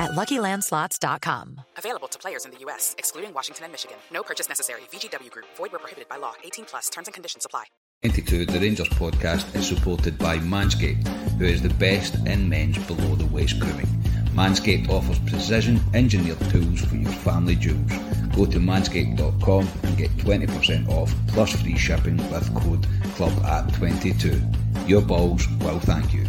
at LuckyLandSlots.com. Available to players in the U.S., excluding Washington and Michigan. No purchase necessary. VGW Group. Void where prohibited by law. 18 plus. Terms and conditions apply. 22, the Rangers podcast is supported by Manscaped, who is the best in men's below the waist grooming. Manscaped offers precision engineered tools for your family jewels. Go to manscaped.com and get 20% off plus free shipping with code CLUB at 22. Your balls will thank you.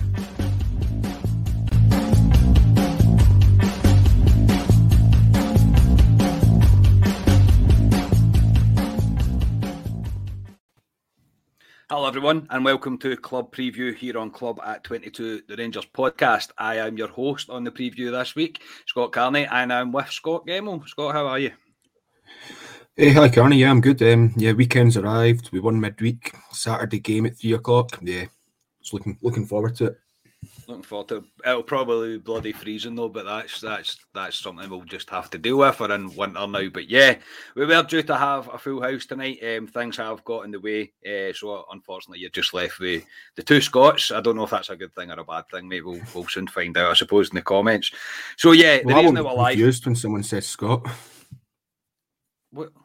Everyone, and welcome to Club Preview here on Club at 22, the Rangers podcast. I am your host on the preview this week, Scott Carney, and I'm with Scott Gemmell. Scott, how are you? Hey, hi, Carney. Yeah, I'm good. Um, yeah, weekend's arrived. We won midweek. Saturday game at three o'clock. Yeah, just looking looking forward to it. Looking forward to it. It'll probably be bloody freezing though, but that's that's that's something we'll just have to deal with. We're in winter now, but yeah, we were due to have a full house tonight. Um, things have got in the way, uh, so unfortunately, you're just left with the two Scots. I don't know if that's a good thing or a bad thing. Maybe we'll, we'll soon find out. I suppose in the comments. So yeah, the Well, I reason won't that be we're live. confused when someone says Scott.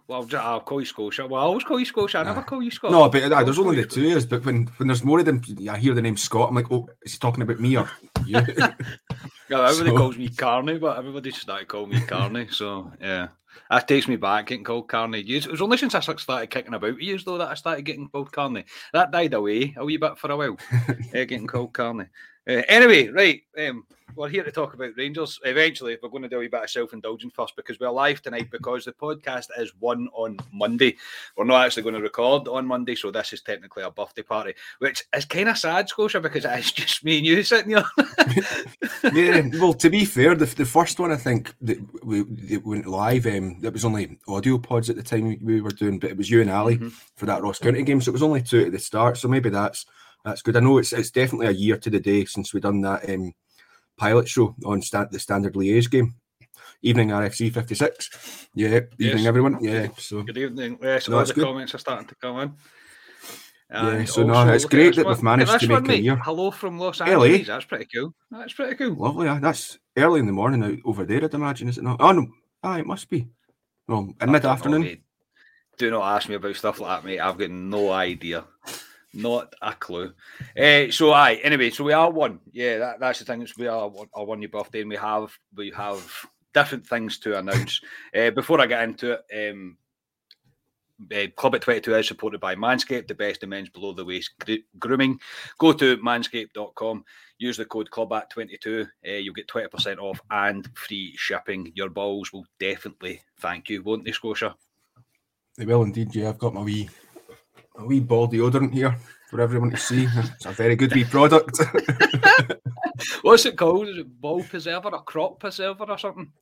Well, I'll, call you Scotia. Well, I always call you Scotia. I never call you Scott. No, but uh, there's only the two years. But when, when there's more of them, I hear the name Scott. I'm like, oh, is he talking about me or you? Yeah, everybody So- calls me Carney, but everybody started calling me Carney. So yeah, that takes me back getting called Carney. It was only since I started kicking about years though that I started getting called Carney. That died away a wee bit for a while. uh, getting called Carney. Uh, anyway, right, um, we're here to talk about Rangers. Eventually, we're going to do a bit of self indulgence first because we're live tonight because the podcast is one on Monday. We're not actually going to record on Monday, so this is technically a birthday party, which is kind of sad, Scotia, because it's just me and you sitting here. yeah, well, to be fair, the, the first one I think that we, that went live, um, it was only audio pods at the time we, we were doing, but it was you and Ali Mm-hmm. for that Ross County game, so it was only two at the start. So maybe that's that's good. I know it's it's definitely a year to the day since we done that um, pilot show on the standard Liège game. Evening RFC 56. Yeah, evening Yes. everyone. Yeah, so Good evening. Yes, No, all the good. comments are starting to come in. Yeah, And so no, it's great that one. we've managed to one, make a mate. year. Hello from Los LA. Angeles. That's pretty cool. That's pretty cool. lovely. uh, That's early in the morning out over there, I'd imagine, is it not? Oh no, ah, it must be. Well, mid afternoon. Do not ask me about stuff like that, mate. I've got no idea. Not a clue. Uh, so, aye. Anyway, so we are one. Yeah, that, that's the thing. It's we are our one year birthday, and we have we have different things to announce. uh, before I get into it, um, uh, Club at 22 is supported by Manscaped, the best in men's below the waist grooming. Go to manscaped.com, use the code club at 22. Uh, you'll get 20% off and free shipping. Your balls will definitely thank you, won't they, Scotia? They will indeed, yeah. I've got my wee, my wee ball deodorant here for everyone to see. It's a very good wee product. What's it called? Is it ball preserver or crop preserver or something?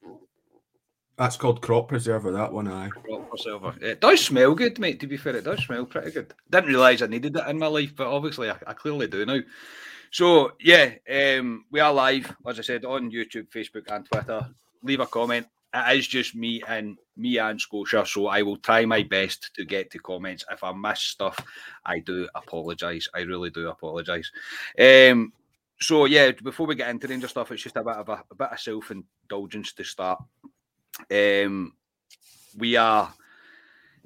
That's called crop preserver. That one, aye. Crop preserver. It does smell good, mate, to be fair. It does smell pretty good. Didn't realise I needed it in my life, but obviously I, I clearly do now. So, yeah, um, we are live, as I said, on YouTube, Facebook, and Twitter. Leave a comment. It is just me and me and Scotia. So I will try my best to get to comments. If I miss stuff, I do apologise. I really do apologise. Um, so yeah, before we get into Ranger stuff, it's just a bit of a, a bit of self indulgence to start. Um, we are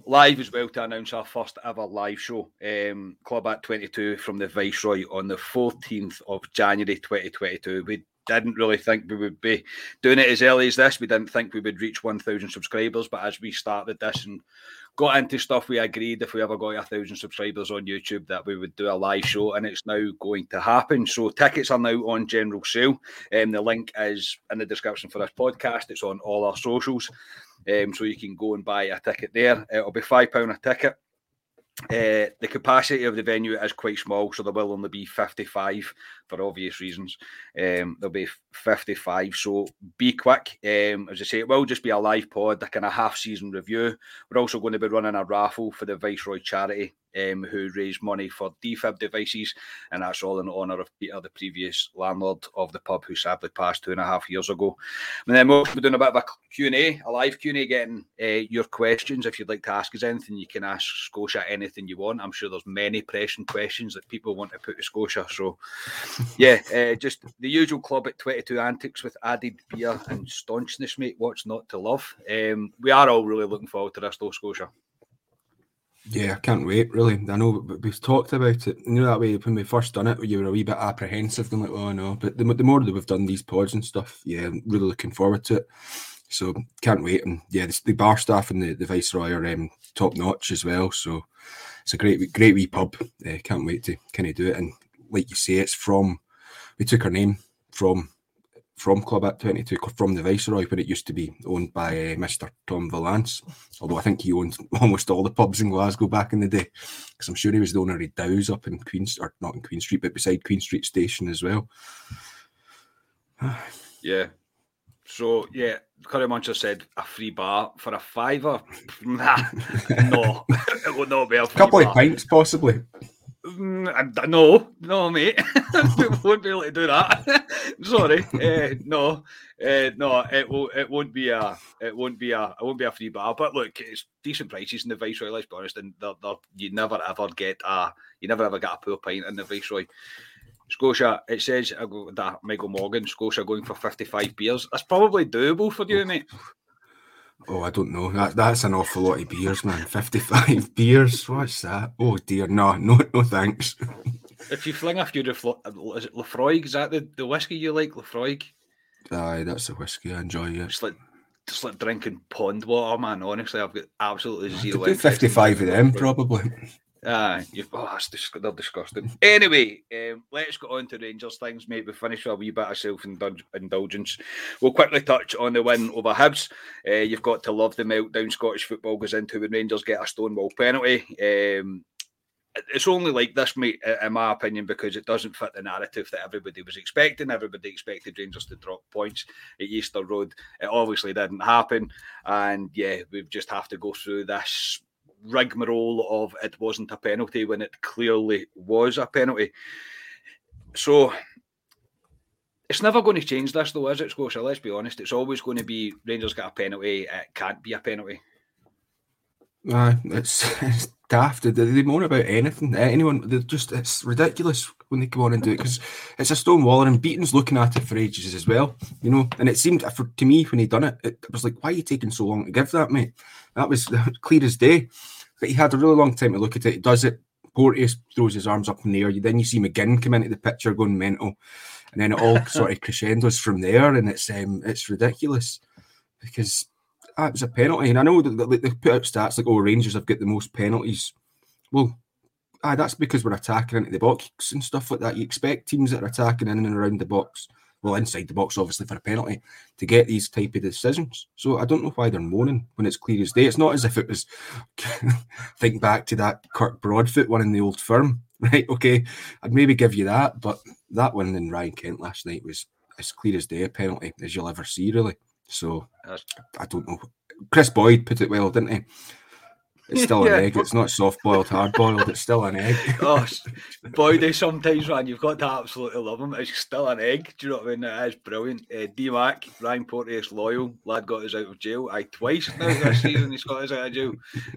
live as well to announce our first ever live show, um, Club at 22 from the Viceroy on the 14th of January 2022. We didn't really think we would be doing it as early as this. We didn't think we would reach 1,000 subscribers, but as we started this and got into stuff, we agreed if we ever got a thousand subscribers on YouTube that we would do a live show, and it's now going to happen. So tickets are now on general sale. Um, the link is in the description for this podcast. It's on all our socials, um, so you can go and buy a ticket there. It'll be five pound a ticket. Uh, the capacity of the venue is quite small, so there will only be 55 for obvious reasons. Um, there'll be 55, so be quick. Um, as I say, it will just be a live pod, a kind of half season review. We're also going to be running a raffle for the Viceroy charity um, who raised money for defib devices, and that's all in honour of Peter, the previous landlord of the pub who sadly passed two and a half years ago. And then we'll be doing a bit of a Q&A, a live Q&A, getting uh, your questions. If you'd like to ask us anything, you can ask Scotia anything you want. I'm sure there's many pressing questions that people want to put to Scotia. So, yeah, uh, just the usual club at 22 antics with added beer and staunchness, mate. What's not to love? Um, we are all really looking forward to this, though, Scotia. Yeah, I can't wait. Really, I know we've talked about it. You know that way when we first done it, you were a wee bit apprehensive, and like, oh no. But the, the more that we've done these pods and stuff, yeah, I'm really looking forward to it. So can't wait. And yeah, the, the bar staff and the, the viceroy are um, top notch as well. So it's a great, great wee pub. Uh, can't wait to kind of do it. And like you say, it's from we took our name from from Club at 22 from the Viceroy when it used to be owned by uh, Mr. Tom Valance. Although I think he owned almost all the pubs in Glasgow back in the day because I'm sure he was the owner of Dow's up in Queen or not in Queen Street, but beside Queen Street Station as well. yeah. So yeah, Curry Muncher said a free bar for a fiver. Nah, no, it would not be a, a couple bar. of pints possibly. Mm, no, no, mate. won't be able to do that. Sorry, uh, no, uh, no. It will. It won't be a. It won't be a. It won't be a free bar. But look, it's decent prices in the Viceroy. Let's be honest, and they're, they're, you never ever get a. You never ever get a poor pint in the Viceroy. Scotia, it says that Michael Morgan, Scotia going for 55 beers. That's probably doable for you, mate. Oh, I don't know. That that's an awful lot of beers, man. Fifty-five beers. What's that? Oh dear, no, no, no, thanks. if you fling a few, is it Laphroaig? Is that the, the whiskey you like, Laphroaig? Aye, that's the whiskey I enjoy. Yeah, just like just like drinking pond water, man. Honestly, I've got absolutely zero. Fifty-five of them, probably. Ah, you've oh, that's dis- they're disgusting. Anyway, um, let's go on to Rangers things, mate. We finish with a wee bit of self indulgence. We'll quickly touch on the win over Hibs. Uh, you've got to love the meltdown Scottish football goes into when Rangers get a stonewall penalty. Um, it's only like this, mate, in my opinion, because it doesn't fit the narrative that everybody was expecting. Everybody expected Rangers to drop points at Easter Road. It obviously didn't happen, and yeah, we just have to go through this rigmarole of it wasn't a penalty when it clearly was a penalty. So it's never going to change this, though, is it, Scotia? Let's be honest. It's always going to be Rangers got a penalty. It can't be a penalty. Uh, it's, it's daft. They, they moan about anything. Anyone, They're just it's ridiculous when they come on and do it because it's a stone wall and Beaton's looking at it for ages as well, you know. And it seemed for to me when he done it, it was like, why are you taking so long to give that, mate? That was clear as day. But he had a really long time to look at it. He does it. Porteous throws his arms up in the air. Then you see McGinn come into the picture going mental, and then it all sort of crescendos from there, and it's um, it's ridiculous because that was a penalty. And I know that they put out stats like, oh, Rangers have got the most penalties. Well, aye, that's because we're attacking into the box and stuff like that. You expect teams that are attacking in and around the box well, inside the box, obviously, for a penalty to get these type of decisions. So I don't know why they're moaning when it's clear as day. It's not as if it was, think back to that Kirk Broadfoot one in the old firm, right? Okay, I'd maybe give you that, but that one in Ryan Kent last night was as clear as day a penalty as you'll ever see, really. So I don't know. Kris Boyd put it well, didn't he? It's still Yeah. an egg. It's not soft boiled, hard boiled. It's still an egg. oh, boy, they sometimes, man, you've got to absolutely love them. It's still an egg. Do you know what I mean? It is brilliant. Uh, D Mac, Ryan Porteous, loyal. Lad got us out of jail. I twice now this season he's got us out of jail.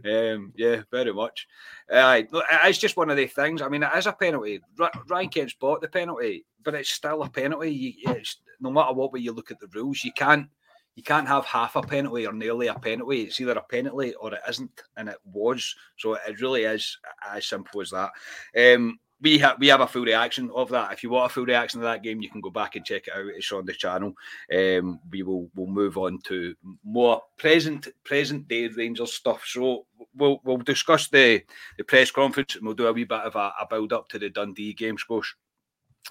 Um, yeah, very much. Uh, it's just one of the things. I mean, it is a penalty. Ryan Kent's bought the penalty, but it's still a penalty. You, it's, no matter what way you look at the rules, you can't you can't have half a penalty or nearly a penalty. It's either a penalty or it isn't, and it was. So it really is as simple as that. Um, we have we have a full reaction of that. If you want a full reaction of that game, you can go back and check it out. It's on the channel. Um, we will we'll move on to more present present day Rangers stuff. So we'll we'll discuss the the press conference and we'll do a wee bit of a, a build up to the Dundee game, Scosh.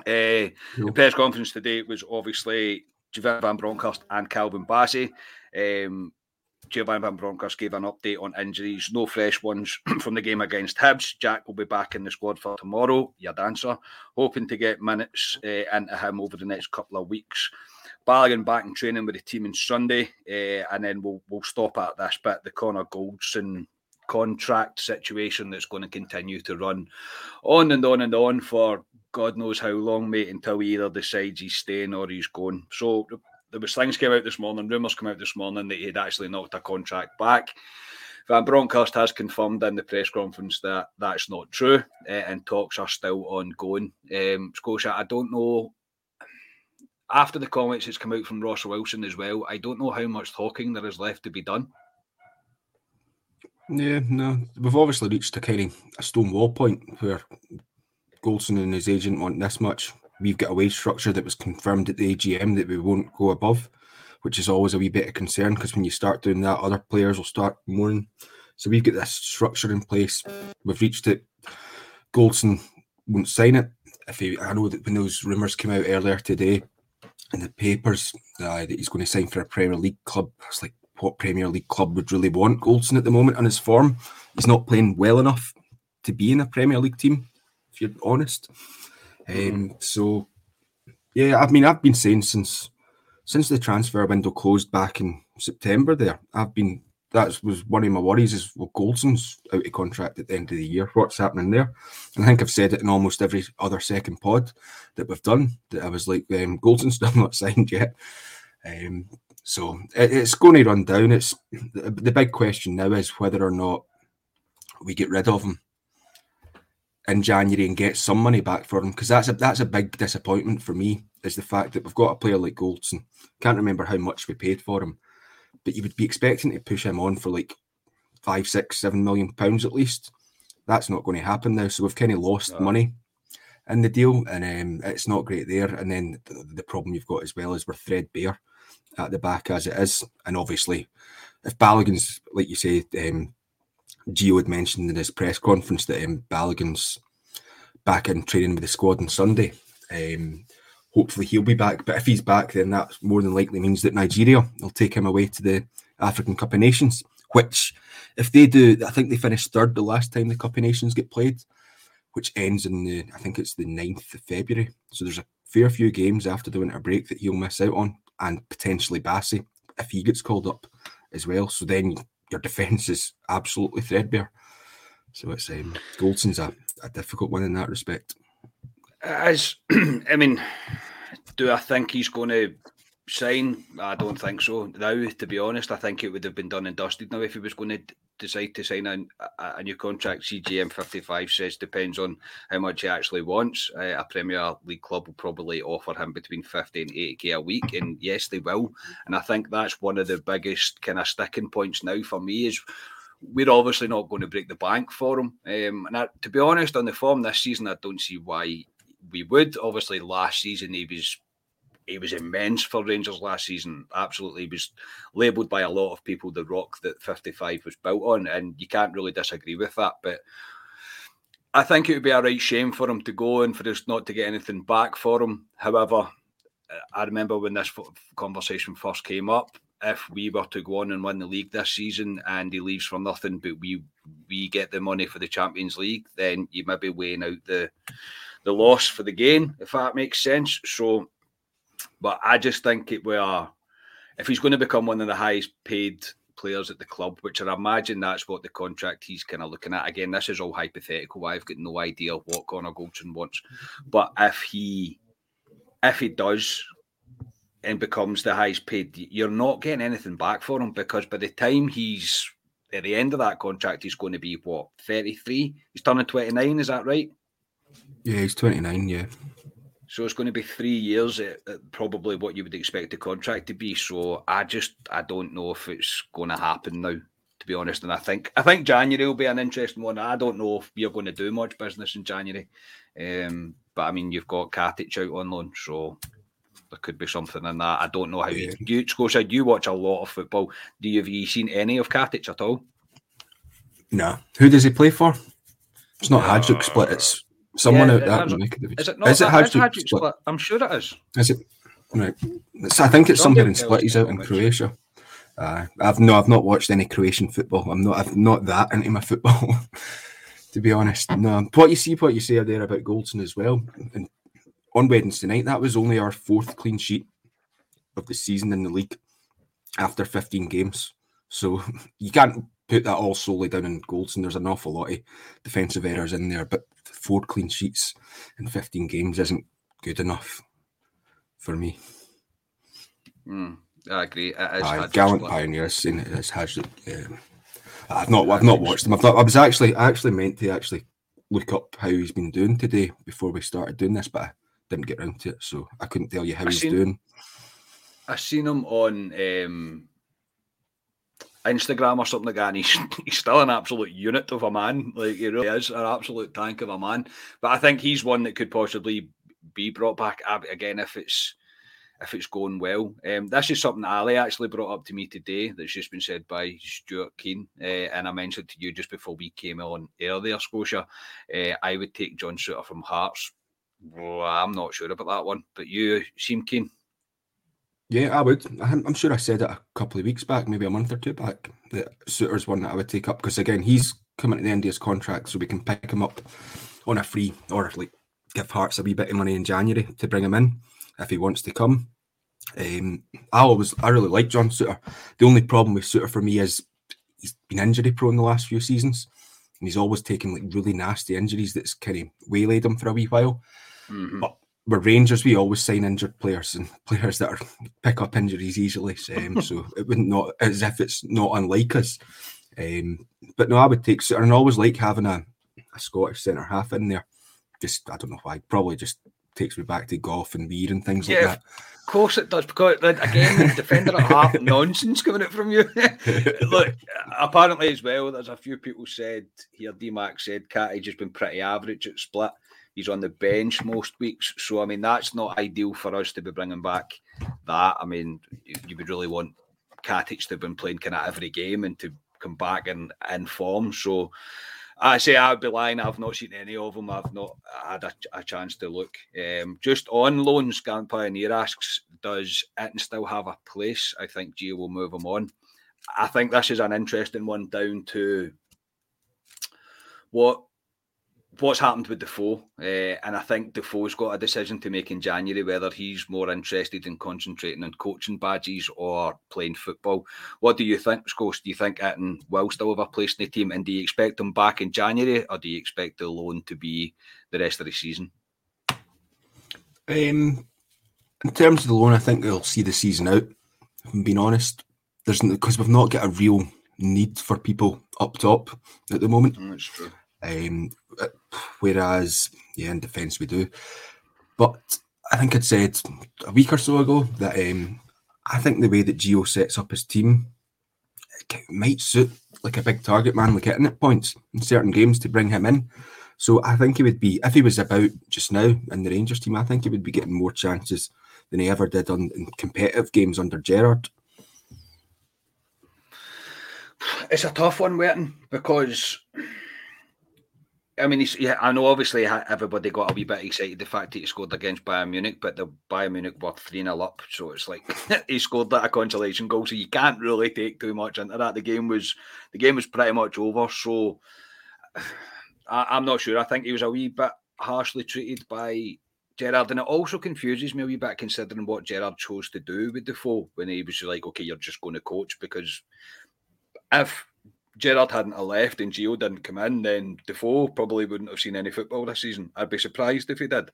Uh, the press conference today was obviously Giovanni Van Bronckhorst and Calvin Bassey. Um, Van Bronckhorst gave an update on injuries, no fresh ones from the game against Hibs. Jack will be back in the squad for tomorrow, your dancer, hoping to get minutes uh, into him over the next couple of weeks. Balogun back in training with the team on Sunday, uh, and then we'll we'll stop at this bit. The Connor Goldson contract situation that's going to continue to run on and on and on for God knows how long, mate, until he either decides he's staying or he's going. So there was things came out this morning, rumours came out this morning that he'd actually knocked a contract back. Van Bronckhorst has confirmed in the press conference that that's not true, uh, and talks are still ongoing. Um, Scotia, I don't know. After the comments that's come out from Ross Wilson as well, I don't know how much talking there is left to be done. Yeah, no, we've obviously reached a kind of a stone wall point where Goldson and his agent want this much. We've got a wage structure that was confirmed at the AGM that we won't go above, which is always a wee bit of concern because when you start doing that, other players will start mourning. So we've got this structure in place. We've reached it. Goldson won't sign it. If he, I know that when those rumours came out earlier today in the papers uh, that he's going to sign for a Premier League club, it's like what Premier League club would really want Goldson at the moment on his form. He's not playing well enough to be in a Premier League team, if you're honest. Um, so, yeah, I mean, I've been saying since since the transfer window closed back in September. There, I've been that was one of my worries is well, Goldson's out of contract at the end of the year. What's happening there? And I think I've said it in almost every other second pod that we've done. That I was like, um, Goldson's still not signed yet. Um, so it, it's going to run down. It's the, the big question now is whether or not we get rid of him in January and get some money back for him because that's a that's a big disappointment for me is the fact that we've got a player like Goldson. Can't remember how much we paid for him, but you would be expecting to push him on for like five, six, seven million pounds at least. That's not going to happen now. So we've kind of lost No. money in the deal, and um, it's not great there. And then the, the problem you've got as well is we're threadbare at the back as it is, and obviously if Balogun's like you say, um, Gio had mentioned in his press conference that um, Balogun's back in training with the squad on Sunday. Um, hopefully he'll be back, but if he's back, then that more than likely means that Nigeria will take him away to the African Cup of Nations. Which, if they do, I think they finished third the last time the Cup of Nations get played, which ends in the I think it's the 9th of February. So there's a fair few games after the winter break that he'll miss out on, and potentially Bassey if he gets called up as well. So then your defence is absolutely threadbare. So it's um, Goldson's a, a difficult one in that respect. As I mean, do I think he's going to sign? I don't think so. Now, to be honest, I think it would have been done and dusted now if he was going to decide to sign a, a, a new contract. CGM 55 says depends on how much he actually wants. Uh, a Premier League club will probably offer him between 50 and 80k a week, and yes, they will. And I think that's one of the biggest kind of sticking points now for me is we're obviously not going to break the bank for him. Um, and I, to be honest, on the form this season, I don't see why we would. Obviously, last season he was he was immense for Rangers last season. Absolutely, he was labelled by a lot of people the rock that 55 was built on, and you can't really disagree with that. But I think it would be a right shame for him to go and for us not to get anything back for him. However, uh, I remember when this conversation first came up. If we were to go on and win the league this season and he leaves for nothing, but we we get the money for the Champions League, then you may be weighing out the the loss for the gain, if that makes sense. So, but I just think it will. If he's going to become one of the highest paid players at the club, which I imagine that's what the contract he's kind of looking at. Again, this is all hypothetical. I've got no idea what Connor Goldson wants, but if he if he does and becomes the highest paid, you're not getting anything back for him because by the time he's at the end of that contract, he's going to be what 33. He's turning 29. Is that right? Yeah, he's 29. Yeah. So it's going to be three years at, at probably what you would expect the contract to be. So I just I don't know if it's going to happen now, to be honest. And I think I think January will be an interesting one. I don't know if you're going to do much business in January, um, but I mean you've got Katic out on loan, so there could be something in that. I don't know how Yeah. you, you Scotia, you watch a lot of football. Do you have you seen any of Katic at all? Nah. Who does he play for? It's not Hajduk Split. It's someone Yeah, out that is it- neck of the Is it woods. not? Is it that- is Hajduk Hajduk split? split? I'm sure it is. Is it right? It's, I think it's somewhere in split. He's out in Croatia. Uh, I've no, I've not watched any Croatian football. I'm not, I'm not that into my football, to be honest. No, what you see, what you say there about Goldson as well. And on Wednesday night, that was only our fourth clean sheet of the season in the league after 15 games. So you can't put that all solely down in Goldson. There's an awful lot of defensive errors in there, but four clean sheets in 15 games isn't good enough for me. Mm, I agree. It is Aye, Hajduk gallant split. pioneers saying it Hajduk. Um, I've not, I've not watched him. I've not, I was actually, I actually meant to actually look up how he's been doing today before we started doing this, but I didn't get around to it, so I couldn't tell you how I he's seen- doing. I seen him on um, Instagram or something like that, and he's, he's still an absolute unit of a man. Like he really is an absolute tank of a man. But I think he's one that could possibly be brought back again if it's if it's going well. Um, this is something Ali actually brought up to me today. That's just been said by Stuart Keane, uh, and I mentioned to you just before we came on earlier, Scotia. Uh, I would take John Souttar from Hearts. Well, I'm not sure about that one, but you seem keen. Yeah, I would. I'm, I'm sure I said it a couple of weeks back, maybe a month or two back, that Souttar's one that I would take up because again, he's coming to the end of his contract, so we can pick him up on a free or like give Hearts a wee bit of money in January to bring him in if he wants to come. Um, I always, I really like John Souttar. The only problem with Souttar for me is he's been injury prone the last few seasons, and he's always taken like really nasty injuries that's kind of waylaid him for a wee while. Mhm. But we're Rangers, we always sign injured players and players that are pick up injuries easily. Um, so it wouldn't not as if it's not unlike us. Um, but no, I would take and I always like having a, a Scottish centre half in there. Just I don't know why. Probably just takes me back to Gough and Weir and things Yeah, like that. Of course it does, because again, the defender at half nonsense coming out from you. Look, apparently as well, there's a few people said here. DMAC said Katic just been pretty average at split. He's on the bench most weeks, so I mean that's not ideal for us to be bringing back that. I mean, you, would really want Katic to have been playing kind of every game and to come back in in form. So I say I would be lying. I've not seen any of them. I've not had a, a chance to look. Um, just on loans, Gant Pioneer asks, does Itten still have a place? I think Gio will move him on. I think this is an interesting one down to what what's happened with Defoe. Uh, and I think Defoe's got a decision to make in January whether he's more interested in concentrating on coaching badges or playing football. What do you think, Scos? Do you think Itten will still have a place in the team? And do you expect him back in January or do you expect the loan to be the rest of the season? Um, in terms of the loan, I think they'll see the season out. If I'm being honest, there's because we've not got a real need for people up top at the moment. That's true. Um, whereas, yeah, in defence we do. But I think I'd said a week or so ago that um, I think the way that Gio sets up his team might suit like a big target man like hitting at points in certain games to bring him in. So I think he would be if he was about just now in the Rangers team. I think he would be getting more chances than he ever did on in competitive games under Gerrard. It's a tough one, waiting because I mean, yeah, I know obviously everybody got a wee bit excited the fact that he scored against Bayern Munich, but the Bayern Munich were 3 0 up. So it's like he scored that a consolation goal. So you can't really take too much into that. The game was the game was pretty much over. So I, I'm not sure. I think he was a wee bit harshly treated by Gerrard. And it also confuses me a wee bit considering what Gerrard chose to do with the Defoe when he was like, okay, you're just going to coach because if Gerrard hadn't left and Gio didn't come in, then Defoe probably wouldn't have seen any football this season. I'd be surprised if he did.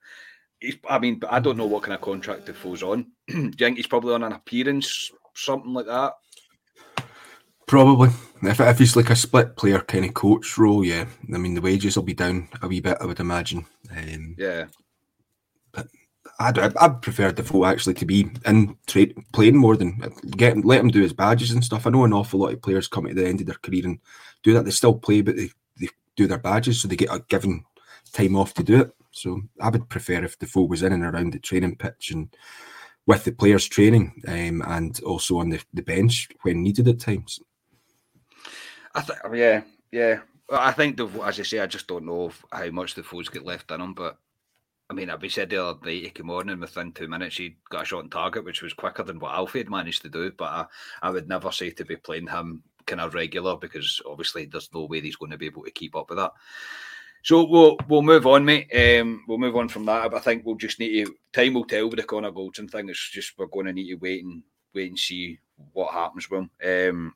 He's, I mean, but I don't know what kind of contract Defoe's on. Do you think he's probably on an appearance, something like that? Probably. If, if he's like a split player kind of coach role, yeah. I mean, the wages will be down a wee bit, I would imagine. Um, Yeah. I'd, I'd, I'd prefer Defoe actually to be in tra- playing more than get let him do his badges and stuff. I know an awful lot of players come at the end of their career and do that. They still play, but they, they do their badges, so they get a given time off to do it. So I would prefer if Defoe was in and around the training pitch and with the players training um, and also on the, the bench when needed at times. I think, yeah, yeah. I think, Defoe, as I say, I just don't know how much Defoe's get left in him. But I mean, we said the other night he came within two minutes he got a shot on target, which was quicker than what Alfie had managed to do. But I, I would never say to be playing him kind of regular because obviously there's no way he's going to be able to keep up with that. So we'll we'll move on, mate. Um, we'll move on from that. I think we'll just need to time will tell with the Connor Goldson thing. It's just we're going to need to wait and wait and see what happens with him. Um,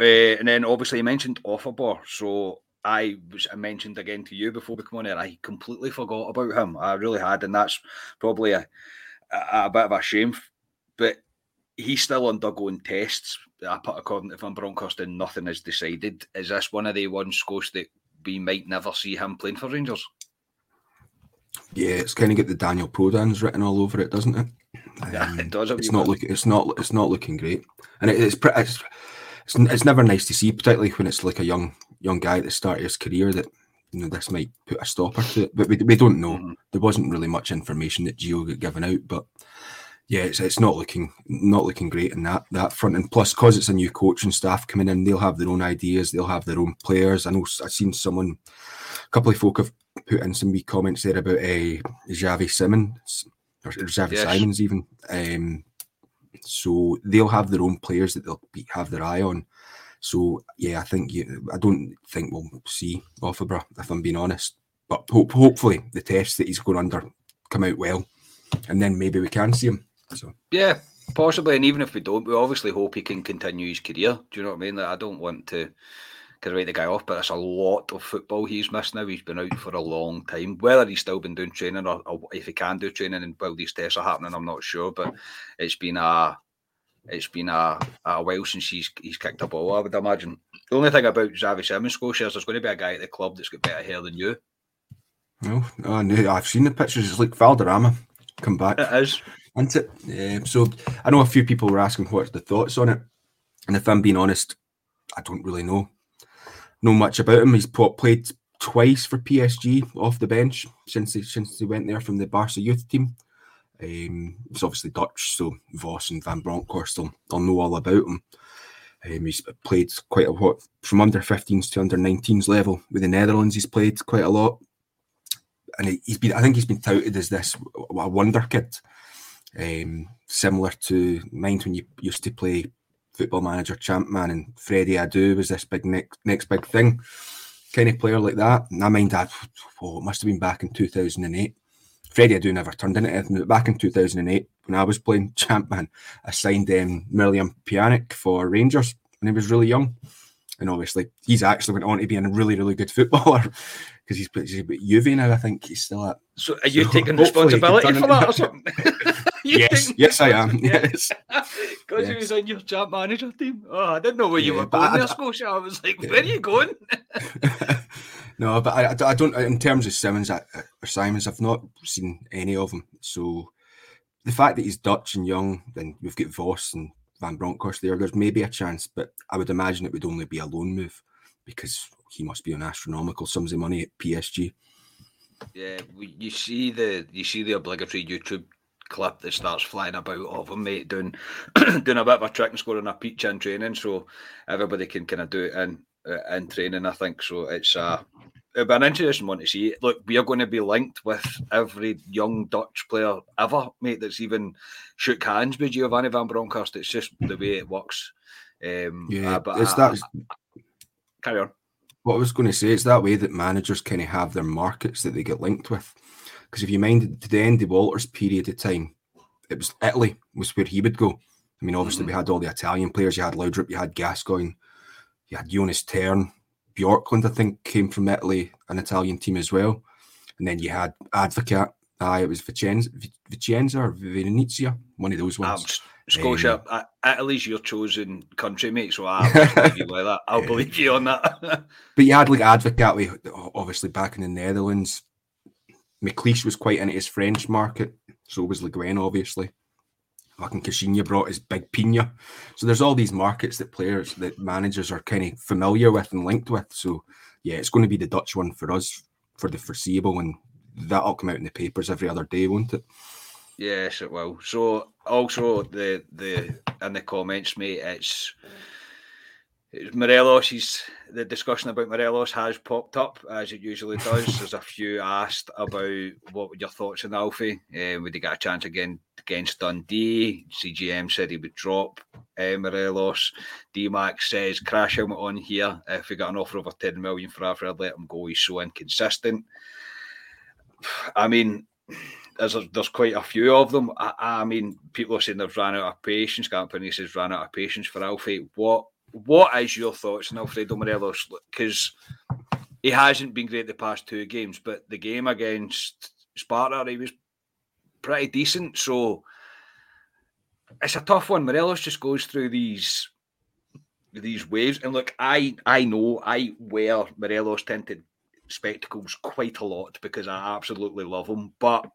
uh, and then obviously you mentioned Ofoborh. So I was I mentioned again to you before we come on here. I completely forgot about him. I really had, and that's probably a, a, a bit of a shame. But he's still undergoing tests. I put according to Van Bronckhorst, and nothing is decided. Is this one of the ones, Scotch, that we might never see him playing for Rangers? Yeah, it's kind of got the Daniel Prodan's written all over it, doesn't it? Yeah, it does. It's not looking. It's not. It's not looking great, and it, it's, it's it's it's never nice to see, particularly when it's like a young young guy at the start of his career that you know this might put a stopper to it. But we, we don't know. Mhm. There wasn't really much information that Gio got given out, but yeah, it's it's not looking not looking great in that that front. And plus, because it's a new coaching staff coming in, they'll have their own ideas. They'll have their own players. I know I've seen someone, a couple of folk have put in some wee comments there about uh, Xavi Simmons or Xavi Yes. Simons even. Um, so they'll have their own players that they'll be, have their eye on. So yeah, I think you, I don't think we'll see Ofoborh if I'm being honest. But hope, hopefully the tests that he's going under come out well, and then maybe we can see him. So Yeah, possibly. And even if we don't, we obviously hope he can continue his career. Do you know what I mean? Like, I don't want to of write the guy off, but it's a lot of football he's missed now. He's been out for a long time. Whether he's still been doing training or, or if he can do training and while these tests are happening, I'm not sure. But it's been a it's been a, a while since he's he's kicked a ball, I would imagine. The only thing about Xavi Simmons, Scotia, is there's going to be a guy at the club that's got better hair than you. no, oh, no, I've seen the pictures. It's like Valderrama come back. It is. isn't it? Um, so I know a few people were asking what's the thoughts on it, and if I'm being honest, I don't really know know much about him. He's played twice for PSG off the bench since he since he went there from the Barca youth team. Um, he's obviously Dutch, so Vos and Van Bronckhorst will, will know all about him. Um, he's played quite a lot from under 15s to under 19s level with the Netherlands. He's played quite a lot, and he, he's been. I think he's been touted as this a wonder kid um, similar to mind when you used to play football manager Champman and Freddie Adu was this big next next big thing kind of player like that. And I mind that oh, it must have been back in 2008. Freddie Adu never turned into anything, but back in 2008 when I was playing Champman, I signed um, William Pjanic for Rangers when he was really young. And obviously, he's actually went on to be a really, really good footballer because he's, he's at Juve now. I think he's still at So are you So taking he responsibility for that or something? Yes, yes, I am. Yes, Because he Yes. was on your champ manager team. Oh, I didn't know where you Yeah, were going I- there, Scotia. I was like, where are you going? No, but I, I don't. In terms of Simmons or Simons, I've not seen any of them. So the fact that he's Dutch and young, then we've got Vos and Van Bronckhorst there. There's maybe a chance, but I would imagine it would only be a loan move because he must be on astronomical sums of money at PSG. Yeah, you see the you see the obligatory YouTube clip that starts flying about of him, mate, doing doing a bit of a trick and scoring a peach in training, so everybody can kind of do it uh, in training. I think so. It's uh, it'll be an interesting one to see. Look, we are going to be linked with every young Dutch player ever, mate. That's even shook hands with Giovanni Van Bronckhorst. It's just the way it works. Um, Yeah, uh, but it's I- that. I- carry on. What I was going to say is that way that managers kind of have their markets that they get linked with. Because if you mind, to the end of Walter's period of time, it was Italy was where he would go. I mean, obviously we had all the Italian players. You had Laudrup, you had Gascoigne, you had Jonas Thern, Bjorklund. I think came from Italy, an Italian team as well. And then you had Advocat. Aye, it was Vicenza, Vicenza or Venezia, one of those ones. Um, Scotia, um, Italy's your chosen country, mate. So I'll believe you like that. I'll believe you on that. but you had like Advocat, obviously back in the Netherlands. McLeish was quite into his French market, so was Le Guen, obviously. Fucking Caixinha brought his big Peña. So there's all these markets that players, that managers are kind of familiar with and linked with. So yeah, it's going to be the Dutch one for us for the foreseeable, and that'll come out in the papers every other day, won't it? Yes, it will. So also the the in the comments, mate, it's it's Morelos. He's the discussion about Morelos has popped up as it usually does. There's a few asked about what were your thoughts on Alfie. Uh, would he get a chance again against Dundee? CGM said he would drop uh, Morelos. DMAX says crash helmet on here. If we got an offer over 10 million for Alfred, let him go. He's so inconsistent. I mean, there's a, there's quite a few of them. I, I, mean, people are saying they've ran out of patience. Campany says ran out of patience for Alfie. What what is your thoughts on Alfredo Morelos? Because he hasn't been great the past two games, but the game against Sparta, he was pretty decent. So it's a tough one. Morelos just goes through these these waves. And look, I I know I wear Morelos tinted spectacles quite a lot because I absolutely love them. But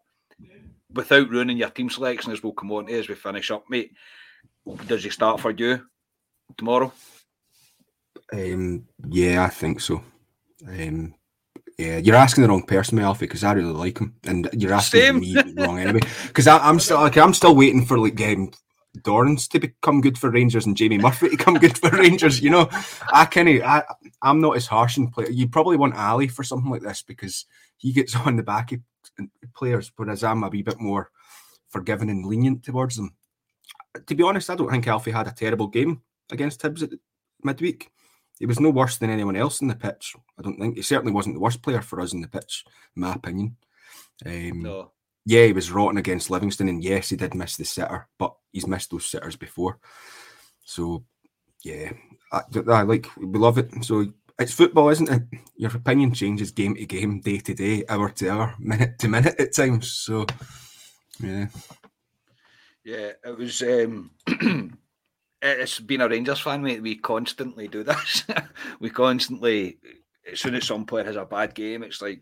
without ruining your team selection, as we'll come on to as we finish up, mate, does he start for you tomorrow? Um, yeah, I think so. Um, yeah, you're asking the wrong person, Alfie, because I really like him, and you're asking Same. me wrong anyway. Because I'm still like I'm still waiting for like um, Dorrans to become good for Rangers and Jamie Murphy to come good for Rangers. You know, I kind of I I'm not as harsh in play. You probably want Ali for something like this because he gets on the back of players, whereas I'm a wee bit more forgiving and lenient towards them. To be honest, I don't think Alfie had a terrible game against Hibs at midweek. He was no worse than anyone else in the pitch. I don't think he certainly wasn't the worst player for us in the pitch, in my opinion. Um, no yeah, he was rotten against Livingston, and yes, he did miss the sitter, but he's missed those sitters before. So, yeah, I, I like we love it. So it's football, isn't it? Your opinion changes game to game, day to day, hour to hour, minute to minute at times. So, yeah, yeah, it was. um It's been a Rangers fan, mate. We constantly do this. we constantly as soon as some player has a bad game, it's like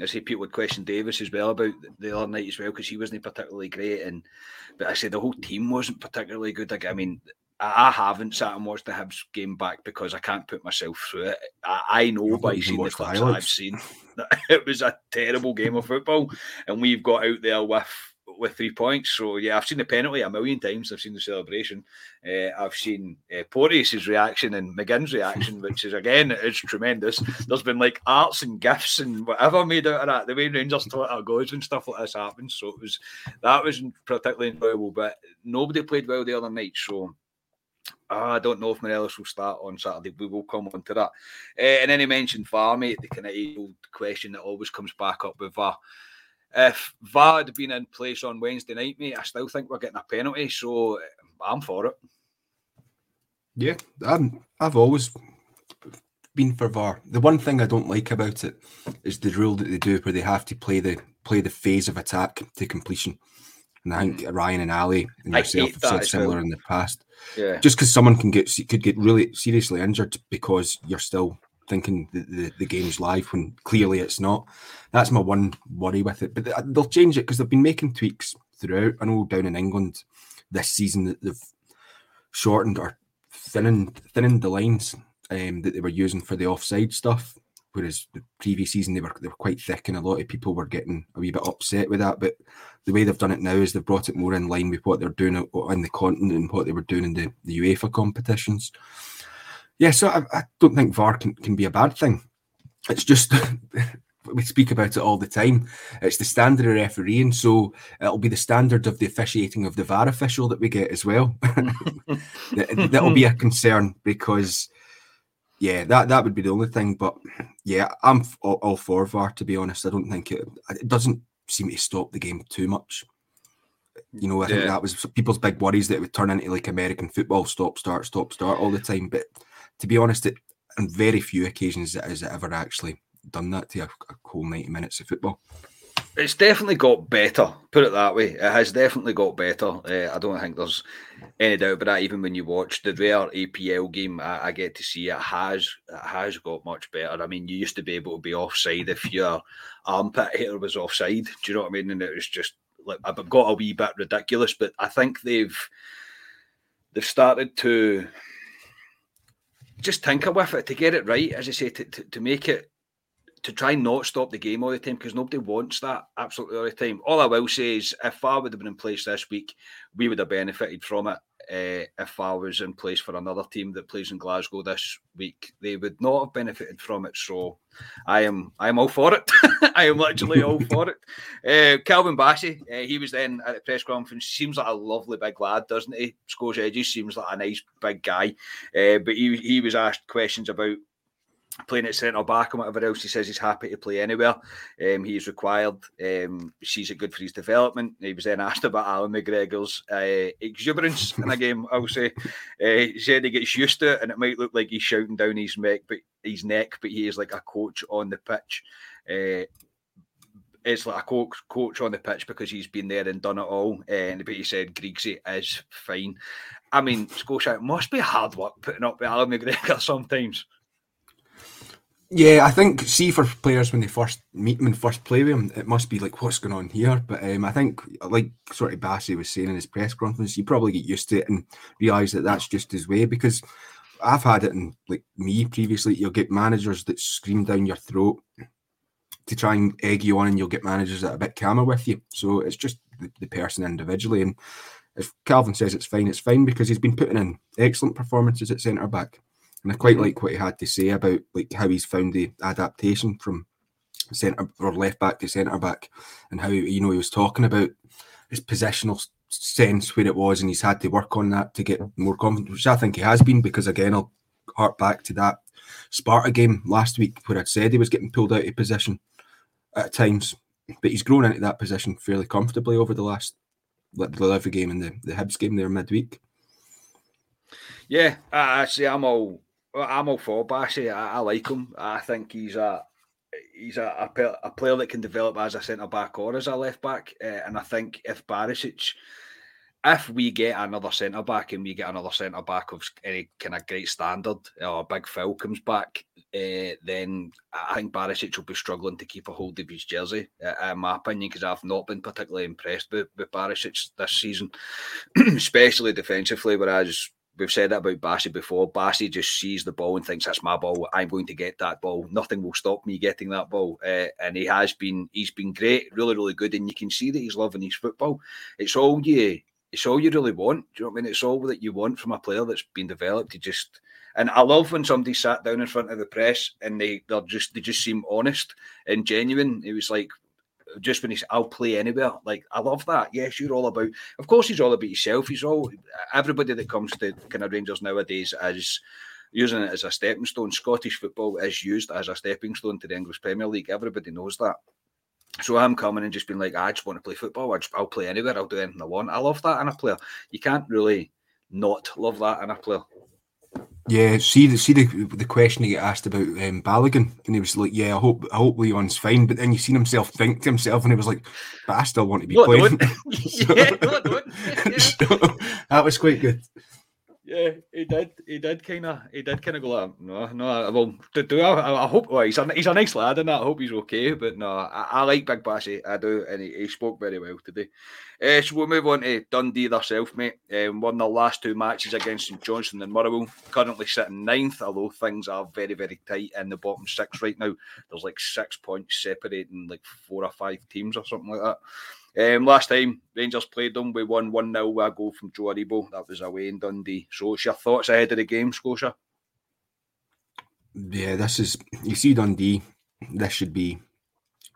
I say people would question Davis as well about the other night as well because he wasn't particularly great. And but I say the whole team wasn't particularly good. Like, I mean, I haven't sat and watched the Hibs game back because I can't put myself through it. I, I know by seeing the clips I've seen that it was a terrible game of football, and we've got out there with with three points. So yeah, I've seen the penalty a million times. I've seen the celebration. Uh, I've seen uh, Porteous's reaction and McGinn's reaction, which is again is tremendous. There's been like arts and gifts and whatever made out of that. The way Rangers Twitter goes and stuff like this happens. So it was that was particularly enjoyable. But nobody played well the other night. So. I don't know if Morelos will start on Saturday. We will come on to that. Uh, and then he mentioned mate, the kind of old question that always comes back up with VAR if VAR had been in place on Wednesday night, mate, I still think we're getting a penalty. So I'm for it. Yeah, I'm, I've always been for VAR. The one thing I don't like about it is the rule that they do where they have to play the play the phase of attack to completion. And I think mm. Ryan and Ali and yourself have said similar well. in the past. Yeah. Just because someone can get could get really seriously injured because you're still thinking the, the, the, game's live when clearly it's not. That's my one worry with it. But they'll change it because they've been making tweaks throughout. I know down in England this season that they've shortened or thinning thinning the lines um, that they were using for the offside stuff. Whereas the previous season they were they were quite thick and a lot of people were getting a wee bit upset with that. But the way they've done it now is they've brought it more in line with what they're doing on the continent and what they were doing in the, the UEFA competitions yeah, so I, I don't think VAR can, can be a bad thing. It's just we speak about it all the time. It's the standard of refereeing, so it'll be the standard of the officiating of the VAR official that we get as well. that, will be a concern because, yeah, that that would be the only thing. But yeah, I'm all, all for VAR to be honest. I don't think it it doesn't seem to stop the game too much. You know, I think Yeah. that was people's big worries that it would turn into like American football, stop, start, stop, start all the time. But to be honest, it, on very few occasions has it ever actually done that to a, a whole 90 minutes of football. It's definitely got better. Put it that way. It has definitely got better. Uh, I don't think there's any doubt about that. Even when you watch the rare APL game, I, I get to see it has it has got much better. I mean, you used to be able to be offside if your armpit hair was offside. Do you know what I mean? And it was just like I've got a wee bit ridiculous. But I think they've they've started to just tinker with it to get it right, as I say, to, to, to make it to try and not stop the game all the time because nobody wants that absolutely all the time. All I will say is if VAR would have been in place this week, we would have benefited from it. Uh, if I was in place for another team that plays in Glasgow this week, they would not have benefited from it. So I am I am all for it. I am literally all for it. Uh, Calvin Bassey, uh, he was then at the press conference. Seems like a lovely big lad, doesn't he? Scores edges. Seems like a nice big guy. But he he was asked questions about playing at centre back and whatever else. He says he's happy to play anywhere. Um, he's required. Um, sees it good for his development. He was then asked about Alan McGregor's uh, exuberance in a game. I'll say uh, he said he gets used to it, and it might look like he's shouting down his neck, but his neck, but he is like a coach on the pitch. Uh, it's like a coach, coach on the pitch because he's been there and done it all. And but he said Griegsy is fine. I mean, Scotia, it must be hard work putting up with Alan McGregor sometimes. Yeah, I think see for players when they first meet him and first play with him, it must be like what's going on here. But um, I think, like sort of Bassey was saying in his press conference, you probably get used to it and realise that that's just his way. Because I've had it in like me previously. You'll get managers that scream down your throat to try and egg you on, and you'll get managers that are a bit calmer with you. So it's just the, the person individually. And if Calvin says it's fine, it's fine because he's been putting in excellent performances at centre back. And I quite like what he had to say about like how he's found the adaptation from centre or left back to centre back, and how you know he was talking about his positional sense where it was, and he's had to work on that to get more confident, which I think he has been because again I'll hark back to that Sparta game last week where I'd said he was getting pulled out of position at times, but he's grown into that position fairly comfortably over the last like the Liverpool game and the the Hibs game there midweek. Yeah, I, I. I'm all I'm all for Bassey. I, I like him. I think he's a he's a, a, a player that can develop as a centre back or as a left back. Uh, and I think if Barisic, if we get another centre back and we get another centre back of any kind of great standard, or Big Phil comes back, uh, then I think Barisic will be struggling to keep a hold of his jersey, uh, in my opinion, because I've not been particularly impressed with, with Barisic this season, especially defensively. Whereas we've said that about Bassey before. Bassey just sees the ball and thinks that's my ball. I'm going to get that ball. Nothing will stop me getting that ball. Uh, and he has been. He's been great, really, really good. And you can see that he's loving his football. It's all you. It's all you really want. Do you know what I mean? It's all that you want from a player that's been developed. You just. And I love when somebody sat down in front of the press and they they're just they just seem honest and genuine. It was like just when he said, I'll play anywhere. Like, I love that. Yes, you're all about, of course, he's all about himself. He's all, everybody that comes to kind of Rangers nowadays is using it as a stepping stone. Scottish football is used as a stepping stone to the English Premier League. Everybody knows that. So I'm coming and just being like, ah, I just want to play football. I just, I'll play anywhere. I'll do anything I want. I love that in a player. You can't really not love that in a player. Yeah, see the see the the question he get asked about um, Balogun, and he was like, "Yeah, I hope I hope Leon's fine." But then you seen himself think to himself, and he was like, "But I still want to be playing." no, Yeah. So, that was quite good. Yeah, he did. He did kind of. He did kind of go like, no, no. Well, do, do I, I hope. Well, he's a he's a nice lad, and I hope he's okay. But no, I, I like Big Bassey. I do, and he, he spoke very well today. Uh, so we'll move on to Dundee themselves, mate. Um, won their last two matches against St Johnstone and Motherwell. Currently sitting ninth, although things are very, very tight in the bottom six right now. There's like six points separating like four or five teams or something like that. Um, last time Rangers played them, we won 1 0 with a goal from Joe Aribo. That was away in Dundee. So, what's your thoughts ahead of the game, Scotia? Yeah, this is you see Dundee. This should be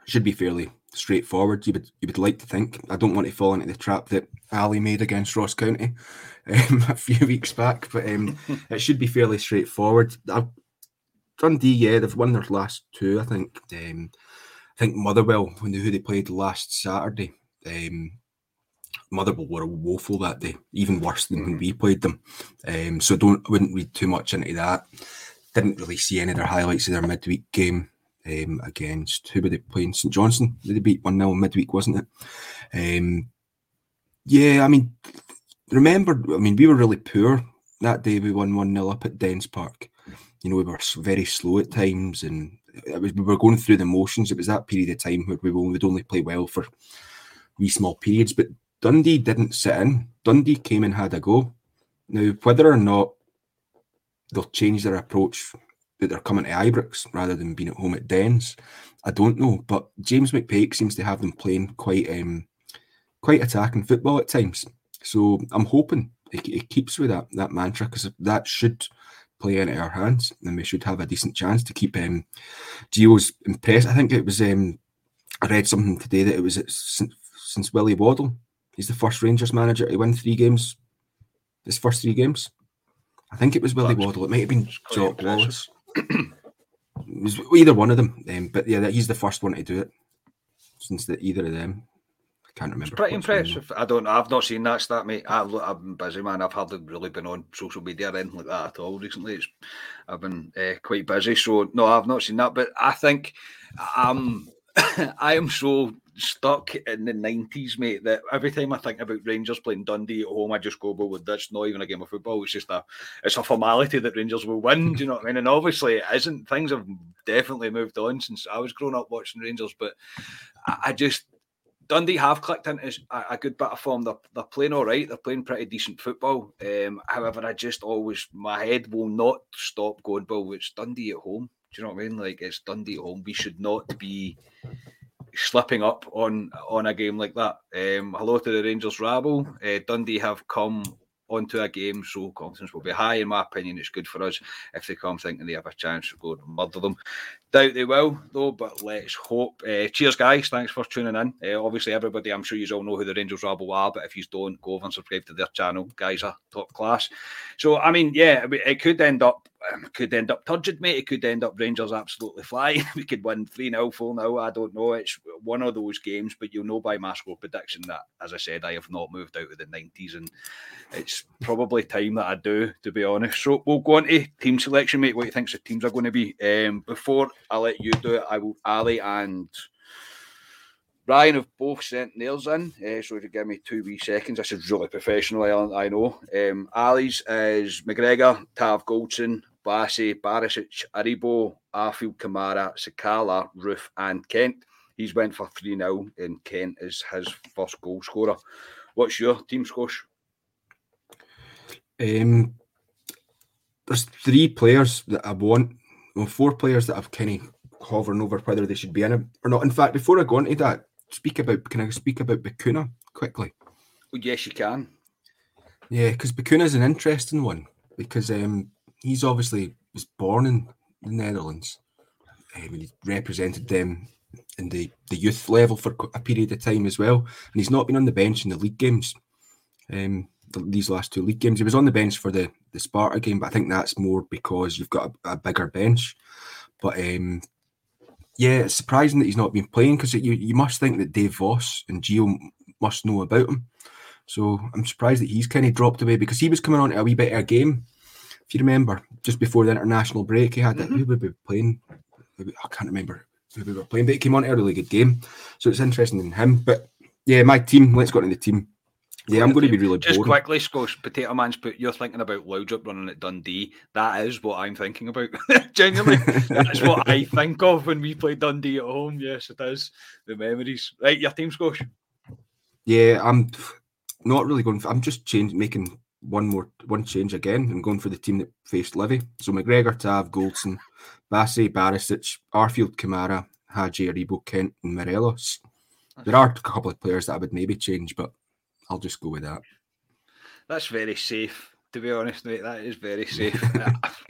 should be fairly straightforward. You would you would like to think. I don't want to fall into the trap that Ali made against Ross County um, a few weeks back, but um, it should be fairly straightforward. I've, Dundee, yeah, they've won their last two. I think. Um, I think Motherwell, when they, who they played last Saturday, um, Motherwell were woeful that day, even worse than when we played them. Um, so don't wouldn't read too much into that. Didn't really see any of their highlights of their midweek game um, against who were they playing? St Johnstone. Did they beat one 0 midweek, wasn't it? Um, yeah, I mean, remember, I mean, we were really poor that day. We won one 0 up at Dens Park. You know, we were very slow at times, and was, we were going through the motions. It was that period of time where we would only play well for wee small periods. But Dundee didn't sit in. Dundee came and had a go. Now, whether or not they'll change their approach that they're coming to Ibrox rather than being at home at Dens, I don't know. But James McPake seems to have them playing quite um, quite attacking football at times. So I'm hoping it, it keeps with that that mantra because that should play into our hands, and we should have a decent chance to keep um, impressed. I think it was um, I read something today that it was since, since Willie Waddell. He's the first Rangers manager to win three games. His first three games. I think it was Willie Waddell. It might have been Jock Wallace. it was either one of them. Um, but yeah, he's the first one to do it since the, either of them. I can't remember. It's pretty impressive. I don't know. I've not seen that stat, mate. I've, I've been busy, man. I've hardly really been on social media or anything like that at all recently. It's, I've been uh, quite busy. So, no, I've not seen that. But I think um, I am so stuck in the nineties, mate. That every time I think about Rangers playing Dundee at home, I just go, "Well, that's not even a game of football. It's just a, it's a formality that Rangers will win." Do you know what I mean? And obviously, it isn't. Things have definitely moved on since I was growing up watching Rangers, but I, I just Dundee have clicked into a, a, good bit of form. They're, they're playing all right. They're playing pretty decent football. Um, however, I just always my head will not stop going. Well, it's Dundee at home. Do you know what I mean? Like it's Dundee home. We should not be slipping up on on a game like that. Um, hello to the Rangers rabble. Uh, Dundee have come onto a game, so confidence will be high. In my opinion, it's good for us if they come thinking they have a chance to go and murder them. Doubt they will, though, but let's hope. Uh, cheers, guys. Thanks for tuning in. Uh, obviously, everybody, I'm sure you all know who the Rangers Rabble are, but if you don't, go over and subscribe to their channel. Guys are top class. So, I mean, yeah, it could end up um, could end up turgid, mate. It could end up Rangers absolutely flying. we could win 3 0, 4 0. I don't know. It's one of those games, but you'll know by my score prediction that, as I said, I have not moved out of the 90s, and it's probably time that I do, to be honest. So we'll go on to team selection, mate. What you think the teams are going to be? Um, before I let you do it, I will, Ali and Ryan have both sent nails in, uh, so to give me two wee seconds. This is really professional, I, I know. Um, Ali's is McGregor, Tav Goldson, Bassey, Barisic, Aribo, Arfield, Kamara, Sakala, Roofe, and Kent. He's went for 3 0, and Kent is his first goal scorer. What's your team, Scosh? Um, there's three players that I want, well, four players that I've kind of hovering over whether they should be in it or not. In fact, before I go into that, speak about can I speak about Bacuna quickly? Well, yes, you can. Yeah, because Bacuna is an interesting one because um, he's obviously was born in the Netherlands. Um, he represented them in the, the youth level for a period of time as well, and he's not been on the bench in the league games. Um, these last two league games, he was on the bench for the the Sparta game, but I think that's more because you've got a, a bigger bench. But um, yeah, it's surprising that he's not been playing because you, you must think that Dave Vos and Gio must know about him. So I'm surprised that he's kind of dropped away because he was coming on to a wee bit of a game. If you remember, just before the international break, he had mm-hmm. that. Who would be playing? I can't remember who we were playing, but he came on to a really good game. So it's interesting in him. But yeah, my team. Let's go into the team. Yeah, I'm going to be really just boring. quickly, Scosh Potato Man's put. You're thinking about Laudrup running at Dundee. That is what I'm thinking about. Genuinely, that's what I think of when we play Dundee at home. Yes, it is the memories. Right, your team, Scosh. Yeah, I'm not really going. For, I'm just changing, making one more one change again. I'm going for the team that faced Livy. So McGregor, Tav, Goldson, Bassey, Barisic, Arfield, Kamara, Hagi, Aribo, Kent, and Morelos. There are a couple of players that I would maybe change, but I'll just go with that. That's very safe, to be honest, mate. That is very safe.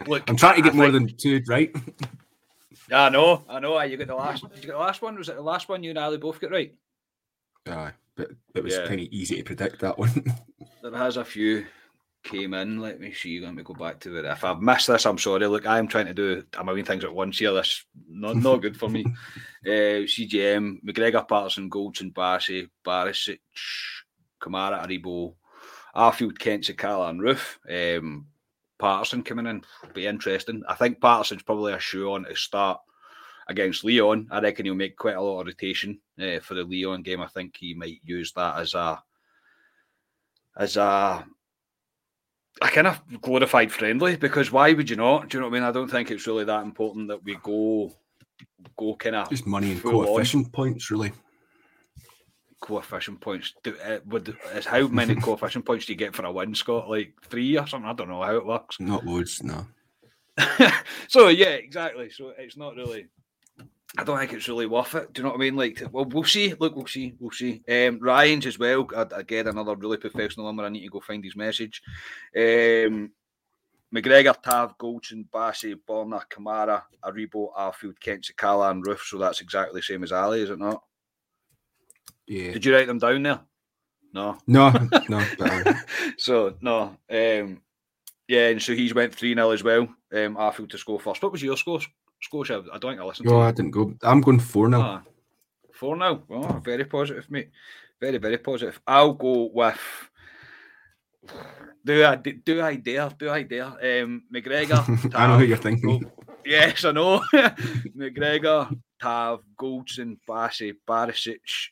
Look, I'm trying to get I more think... than two right. yeah, I know, I know. You got the last. You get the last one? Was it the last one you and Ali both got right? Yeah, but it was yeah. kind of easy to predict that one. there has a few came in. Let me see. Let me go back to it. If I've missed this, I'm sorry. Look, I'm trying to do a million things at once here. This not not good for me. Uh, CGM, McGregor, Patterson, Goldson, Bassey, Barisic, Kamara, Aribo, Arfield, Kent, Sakala, and Roofe. Um, Patterson coming in be interesting. I think Patterson's probably a shoe on to start against Lyon. I reckon he'll make quite a lot of rotation uh, for the Lyon game. I think he might use that as a as a a kind of glorified friendly because why would you not? Do you know what I mean? I don't think it's really that important that we go go kind of just money and coefficient on. points, really. Coefficient points. Do, uh, would is how many coefficient points do you get for a win, Scott? Like three or something? I don't know how it works. Not loads, no. so yeah, exactly. So it's not really I don't think it's really worth it. Do you know what I mean? Like, well, we'll see. Look, we'll see. We'll see. Um, Ryan's as well. Again, another really professional number. I need to go find his message. Um, McGregor, Tav, Goldson, Bassey, Borna, Kamara, Aribo, Arfield, Kent, Sakala, and Roofe. So that's exactly the same as Ali, is it not? Yeah. Did you write them down there? No. No, no. so, no. Um, yeah, and so he's went 3 0 as well. Um, Arfield to score first. What was your score? Scotia. I don't think I listened. No, I didn't go. I'm going four now. Ah, four now. Oh, very positive, mate. Very, very positive. I'll go with. Do I do I dare? Do I dare? Um, McGregor. I know who you're thinking. Yes, I know. McGregor, Tav, Goldson, Bassey, Barisic,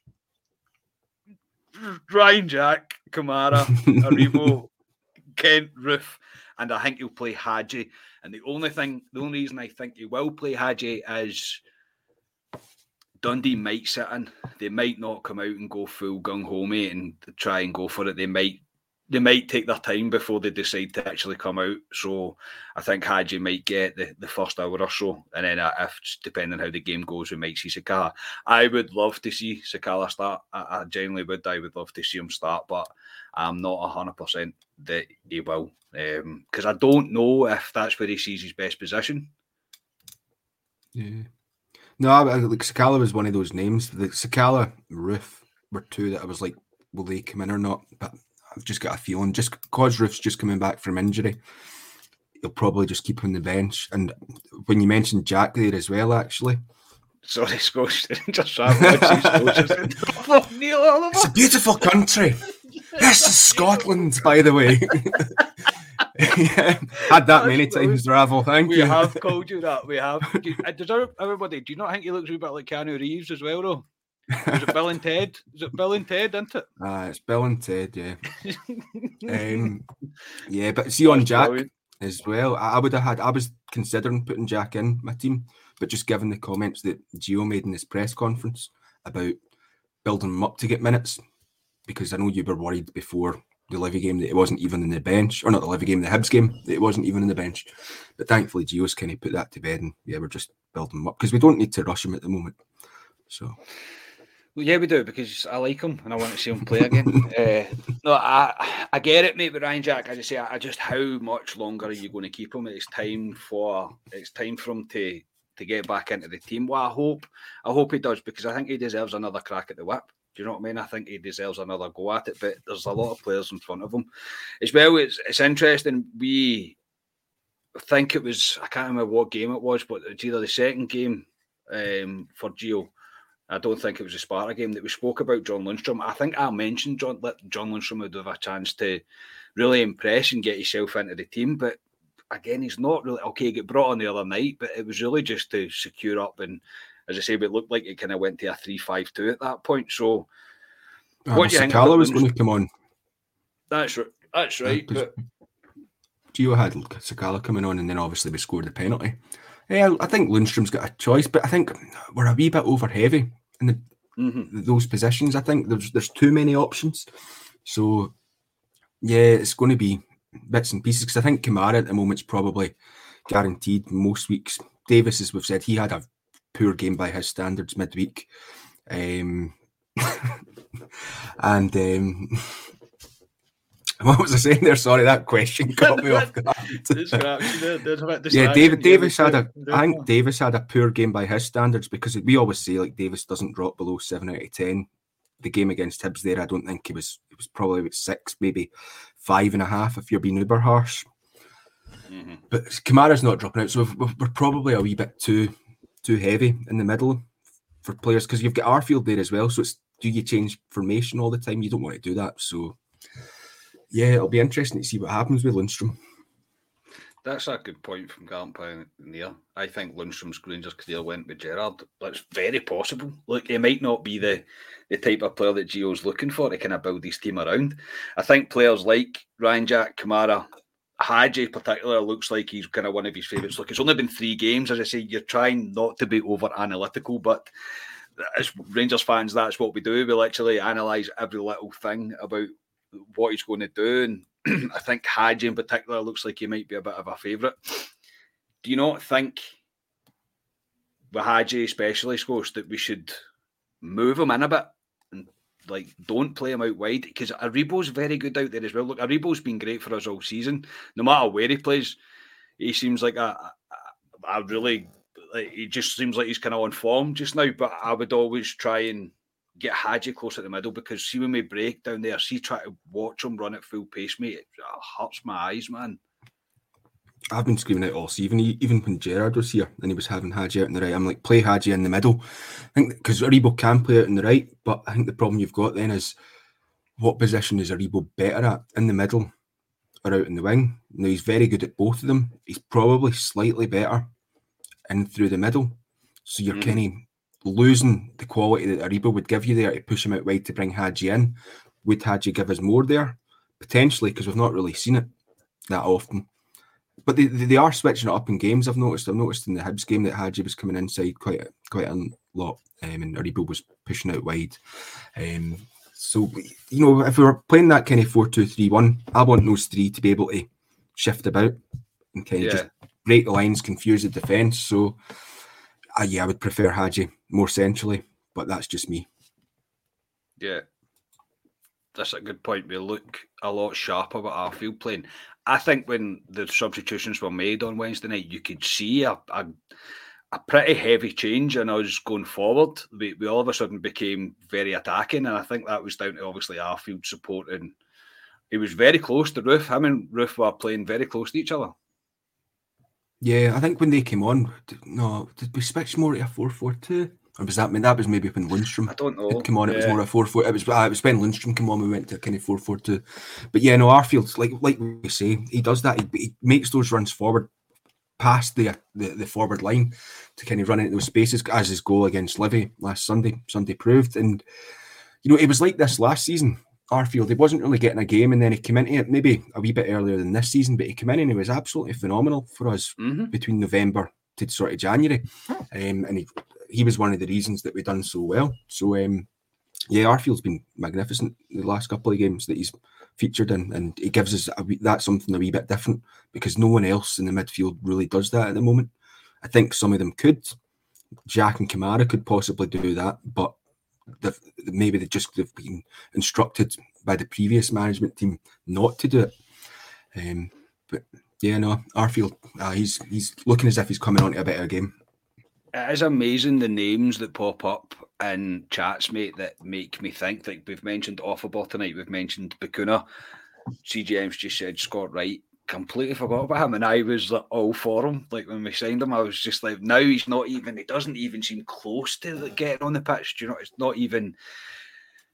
Ryan Jack, Kamara, Aribo, Kent, Roofe, and I think he'll play Hagi. And the only thing, the only reason I think he will play Hagi is Dundee might sit in. They might not come out and go full gung ho mate and try and go for it. They might they might take their time before they decide to actually come out. So I think Hagi might get the, the first hour or so, and then uh, if depending on how the game goes, we might see Sakala. I would love to see Sakala start. I, I genuinely would. I would love to see him start, but I'm not hundred percent that he will because um, I don't know if that's where he sees his best position. Yeah. No, I, like Sakala was one of those names. The Sakala Roofe were two that I was like, will they come in or not? But I've just got a feeling, just because Roofe's just coming back from injury, he'll probably just keep him on the bench. And when you mentioned Jack there as well, actually. Sorry, Scotia. Just It's a beautiful country. This is Scotland, by the way. Had that many times, Ravel. Thank we you. We have called you that. We have. Uh, does everybody? Do you not think he looks a bit like Keanu Reeves as well, though? Is it Bill and Ted? Is it Bill and Ted, isn't it? Ah, uh, it's Bill and Ted, yeah. um, yeah, but see on Jack brilliant. as well. I, I would have had. I was considering putting Jack in my team, but just given the comments that Gio made in his press conference about building him up to get minutes, because I know you were worried before the Livy game that it wasn't even in the bench, or not the Livy game, the Hibs game that it wasn't even in the bench. But thankfully, Gio's kind of put that to bed, and yeah, we're just building him up because we don't need to rush him at the moment. So. Well, yeah, we do because I like him and I want to see him play again. uh, no, I I get it, mate. But Ryan Jack, I just say, I just how much longer are you going to keep him? It's time for it's time for him to to get back into the team. Well, I hope I hope he does because I think he deserves another crack at the whip. Do you know what I mean? I think he deserves another go at it, but there's a lot of players in front of him. As well, it's, it's interesting. We think it was, I can't remember what game it was, but it's either the second game um, for Gio. I don't think it was a Sparta game that we spoke about John Lundstram. I think I mentioned John, that John Lundstram would have a chance to really impress and get himself into the team, but again, he's not really okay. He got brought on the other night, but it was really just to secure up and as I say, it looked like it kind of went to a three-five-two at that point. So, uh, what do you think? Sakala was going to come on. That's right. That's right. Uh, but... Gio had Sakala coming on, and then obviously we scored the penalty. Yeah, I think Lundstram's got a choice, but I think we're a wee bit over heavy in the, mm-hmm. those positions. I think there's there's too many options. So yeah, it's going to be bits and pieces because I think Kamara at the moment's probably guaranteed most weeks. Davis, as we've said, he had a poor game by his standards midweek. Um, and um, what was I saying there? Sorry, that question caught me off guard. yeah, David Davis had a. I think Davis had a poor game by his standards because we always say like Davis doesn't drop below seven out of ten. The game against Hibs there, I don't think he was. It was probably about six, maybe five and a half if you're being uber harsh. Mm-hmm. But Kamara's not dropping out, so we're probably a wee bit too too heavy in the middle for players because you've got Arfield there as well. So it's do you change formation all the time? You don't want to do that. So, yeah, it'll be interesting to see what happens with Lundstram. That's a good point from Gallon Pioneer. I think Lundstram's Rangers career went with Gerrard. That's very possible. Look, he might not be the, the type of player that Gio's looking for to kind of build his team around. I think players like Ryan Jack, Kamara, Hagi particularly looks like he's kind of one of his favourites. Look, it's only been three games, as I say. You're trying not to be over analytical, but as Rangers fans, that's what we do. We literally analyse every little thing about what he's going to do. And I think Hagi in particular looks like he might be a bit of a favourite. Do you not think, with Hagi especially, Scores, that we should move him in a bit and like don't play him out wide? Because Aribo's very good out there as well. Look, Aribo's been great for us all season. No matter where he plays, he seems like a, a, a really, like, he just seems like he's kind of on form just now. But I would always try and get Hagi close at the middle because see when we break down there, see try to watch him run at full pace, mate, it hurts my eyes, man. I've been screaming out all season, even when Gerrard was here and he was having Hagi out in the right. I'm like, play Hagi in the middle. I think because Aribo can play out in the right, but I think the problem you've got then is what position is Aribo better at in the middle or out in the wing? Now he's very good at both of them. He's probably slightly better in through the middle. So you're mm. kind of losing the quality that Aribo would give you there to push him out wide to bring Hagi in. Would Hagi give us more there? Potentially, because we've not really seen it that often. But they, they, are switching it up in games. I've noticed. I've noticed in the Hibs game that Hagi was coming inside quite a, quite a lot, um, and Aribo was pushing out wide. Um, so you know, if we were playing that kind of four two three one, I want those three to be able to shift about and kind of yeah. just break the lines, confuse the defence. So uh, yeah, I would prefer Hagi more centrally, but that's just me. Yeah, that's a good point. We look a lot sharper with Arfield playing. I think when the substitutions were made on Wednesday night, you could see a, a, a pretty heavy change in us going forward. We, we all of a sudden became very attacking, and I think that was down to obviously Arfield support. And he was very close to Roofe. Him and Roofe were playing very close to each other. Yeah, I think when they came on, no, did we switch more to a 4 4 2? Or was that mean that was maybe when Lundstram I don't know. come on? Yeah. It was more a four four. It was uh, it was when Lundstram came on. We went to kind of four four two. But yeah, no, Arfield like like we say, he does that. He, he makes those runs forward past the, the the forward line to kind of run into those spaces as his goal against Livy last Sunday. Sunday proved, and you know it was like this last season. Arfield, he wasn't really getting a game, and then he came into it maybe a wee bit earlier than this season, but he came in and he was absolutely phenomenal for us mm-hmm. between November to sort of January, um, and he he was one of the reasons that we've done so well. So um, yeah, Arfield's been magnificent the last couple of games that he's featured in, and it gives us a wee, that's something a wee bit different because no one else in the midfield really does that at the moment. I think some of them could. Jack and Kamara could possibly do that, but they've, maybe they just they've been instructed by the previous management team not to do it. Um, but yeah, no, Arfield, uh, he's he's looking as if he's coming on to a better game. It is amazing the names that pop up in chats, mate, that make me think. Like we've mentioned Ofoborh tonight, we've mentioned Bacuna. CGM's just said Scott Wright completely forgot about him, and I was like all for him. Like when we signed him, I was just like, now he's not even. He doesn't even seem close to getting on the pitch. Do you know? It's not even.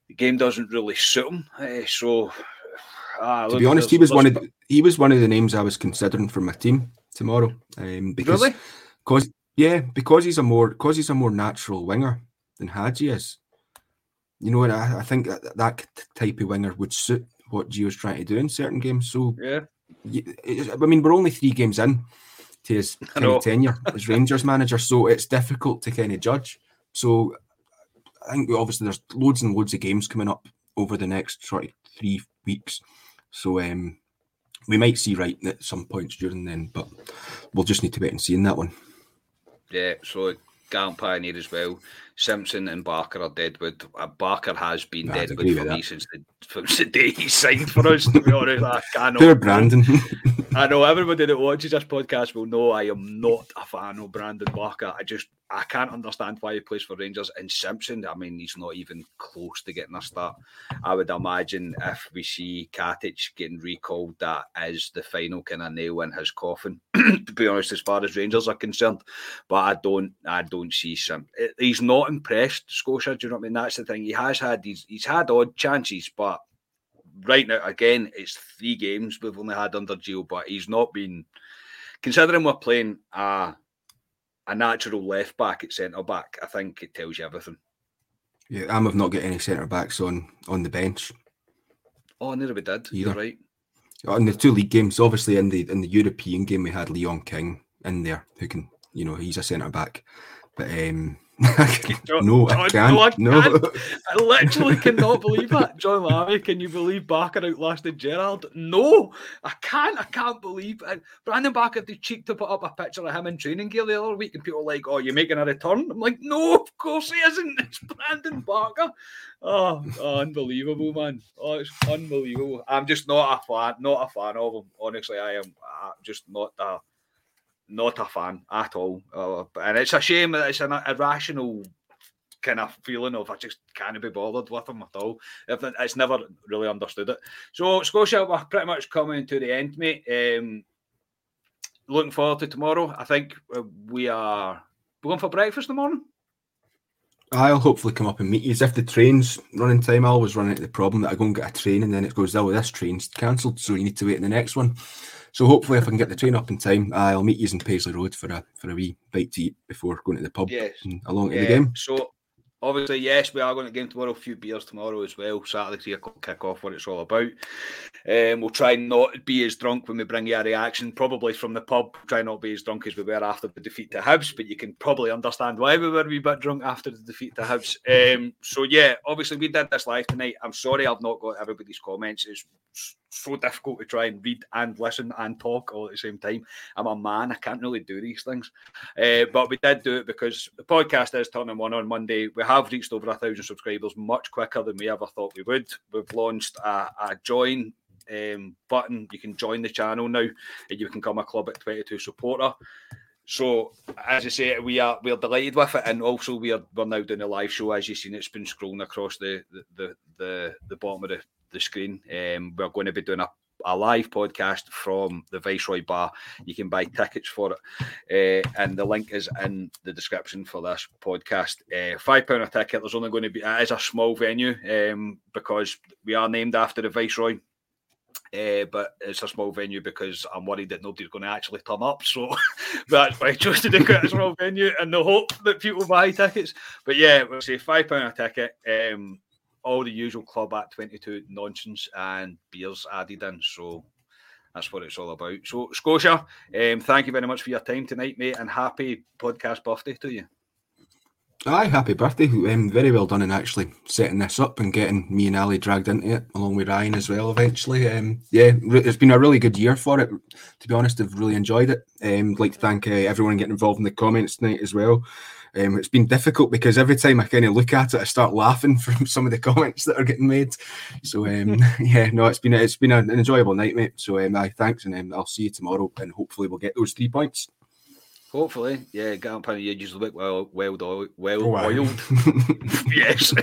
The game doesn't really suit him. Uh, so, uh, to be honest, he was one of the, he was one of the names I was considering for my team tomorrow. Um, because, really? Because yeah, because he's a more because he's a more natural winger than Hagi is. You know, I, I think that, that type of winger would suit what Gio's trying to do in certain games. So yeah, I mean, we're only three games in to his tenure as Rangers manager, so it's difficult to kind of judge. So I think obviously there's loads and loads of games coming up over the next sort of three weeks. So um, we might see Wright at some points during then, but we'll just need to wait and see in that one. Yeah, so Gallon Pioneer as well. Simpson and Barker are Deadwood. Uh, Barker has been no, Deadwood for me since the, since the day he signed for us, to be honest. I cannot. Poor Brandon. I know everybody that watches this podcast will know I am not a fan of Brandon Barker. I just I can't understand why he plays for Rangers. And Simpson, I mean, he's not even close to getting a start. I would imagine if we see Katic getting recalled, that is the final kind of nail in his coffin. to be honest, as far as Rangers are concerned, but I don't, I don't see some. Eh, he's not impressed, Scotia. Do you know what I mean? That's the thing. He has had he's he's had odd chances, but right now, again, it's three games we've only had under Gio, but he's not been. Considering we're playing a a natural left back at centre back, I think it tells you everything. Yeah, I'm have not got any centre backs on on the bench. Oh, neither we did. You're right. In the two league games, obviously in the in the European game, we had Leon King in there who can, you know, he's a centre back. But um, no, I can't. No. Can't. I literally cannot believe that. John Larry, can you believe Barker outlasted Gerrard? No, I can't. I can't believe it. Brandon Barker had the cheek to put up a picture of him in training gear the other week, and people were like, "Oh, you're making a return?" I'm like, "No, of course he isn't. It's Brandon Barker." Oh, oh unbelievable, man! Oh, it's unbelievable. I'm just not a fan. Not a fan of him. Honestly, I am uh, just not a not a fan at all. Uh, and it's a shame that it's an irrational kind of feeling of I just can't be bothered with them at all. If it's never really understood it. So Scotia, we're pretty much coming to the end, mate. Um, looking forward to tomorrow. I think we are going for breakfast in the morning. I'll hopefully come up and meet you. If the train's running time, I always run into the problem that I go and get a train and then it goes, oh, this train's cancelled, so you need to wait in the next one. So hopefully, if I can get the train up in time, I'll meet you in Paisley Road for a for a wee bite to eat before going to the pub yes. along yeah. to the game. So obviously, yes, we are going to game tomorrow. A few beers tomorrow as well. Saturday three o'clock kick off. What it's all about. Um, we'll try not be as drunk when we bring you a reaction. Probably from the pub. Try not be as drunk as we were after the defeat to Hibs, but you can probably understand why we were a wee bit drunk after the defeat to Hibs. Um, so yeah, obviously we did this live tonight. I'm sorry I've not got everybody's comments. It's so difficult to try and read and listen and talk all at the same time. I'm a man, I can't really do these things. Uh, but we did do it because the podcast is turning one on Monday. We have reached over a thousand subscribers much quicker than we ever thought we would. We've launched a, a join um, button. You can join the channel now and you can become a Club at 22 supporter. So as I say, we are we're delighted with it, and also we are we're now doing a live show. As you've seen, it's been scrolling across the the the, the bottom of the the screen. Um, we're going to be doing a, a live podcast from the Viceroy Bar. You can buy tickets for it, uh, and the link is in the description for this podcast. Uh, Five pound a ticket. There's only going to be it is a small venue um, because we are named after the Viceroy. Uh, but it's a small venue because I'm worried that nobody's going to actually turn up. So that's why I chose to do it a small venue and the hope that people buy tickets. But yeah, we'll say five pound a ticket. Um, all the usual club at 22 nonsense and beers added in. So that's what it's all about. So, Scotia, um, thank you very much for your time tonight, mate, and happy podcast birthday to you. Aye, happy birthday. Um, very well done in actually setting this up and getting me and Ali dragged into it, along with Ryan as well, eventually. Um, yeah, it's been a really good year for it. To be honest, I've really enjoyed it. Um, I'd like to thank uh, everyone getting involved in the comments tonight as well. Um, it's been difficult because every time I kind of look at it, I start laughing from some of the comments that are getting made. So um, yeah, no, it's been it's been an enjoyable night, mate. So um, aye, thanks, and um, I'll see you tomorrow, and hopefully we'll get those three points. Hopefully, yeah, Gavin Penny, you just look well, well, well oh, oiled. yes.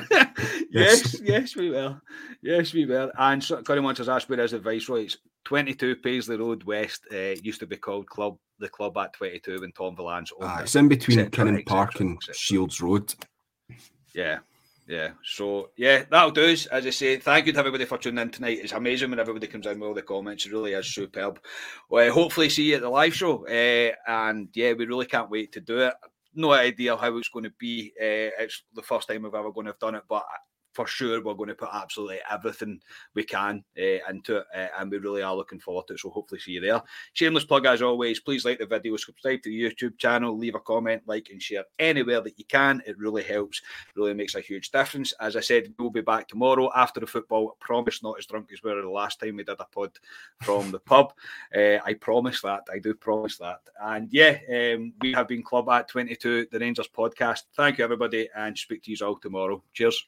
yes, yes, we will. Yes, we will. And so, Connie wants us ask where is the Viceroy? It's 22 Paisley Road West. Uh, used to be called Club the Club at 22 when Tom Vallance owned ah, It's in between Kinning Park and Shields Road. Yeah, yeah. So yeah, that'll do us. As I say, thank you to everybody for tuning in tonight. It's amazing when everybody comes in with all the comments. It really is superb. Well, hopefully see you at the live show. Uh, and yeah, we really can't wait to do it. No idea how it's going to be. Uh, it's the first time we've ever going to have done it, but for sure we're going to put absolutely everything we can uh, into it, uh, and we really are looking forward to it. So hopefully see you there. Shameless plug as always. Please like the video, subscribe to the YouTube channel, leave a comment, like and share anywhere that you can. It really helps. really makes a huge difference. As I said, we'll be back tomorrow after the football. I promise not as drunk as we were the last time we did a pod from the pub. Uh, I promise that. I do promise that. And yeah, um, we have been Club at 22, the Rangers podcast. Thank you everybody, and speak to you all tomorrow. Cheers.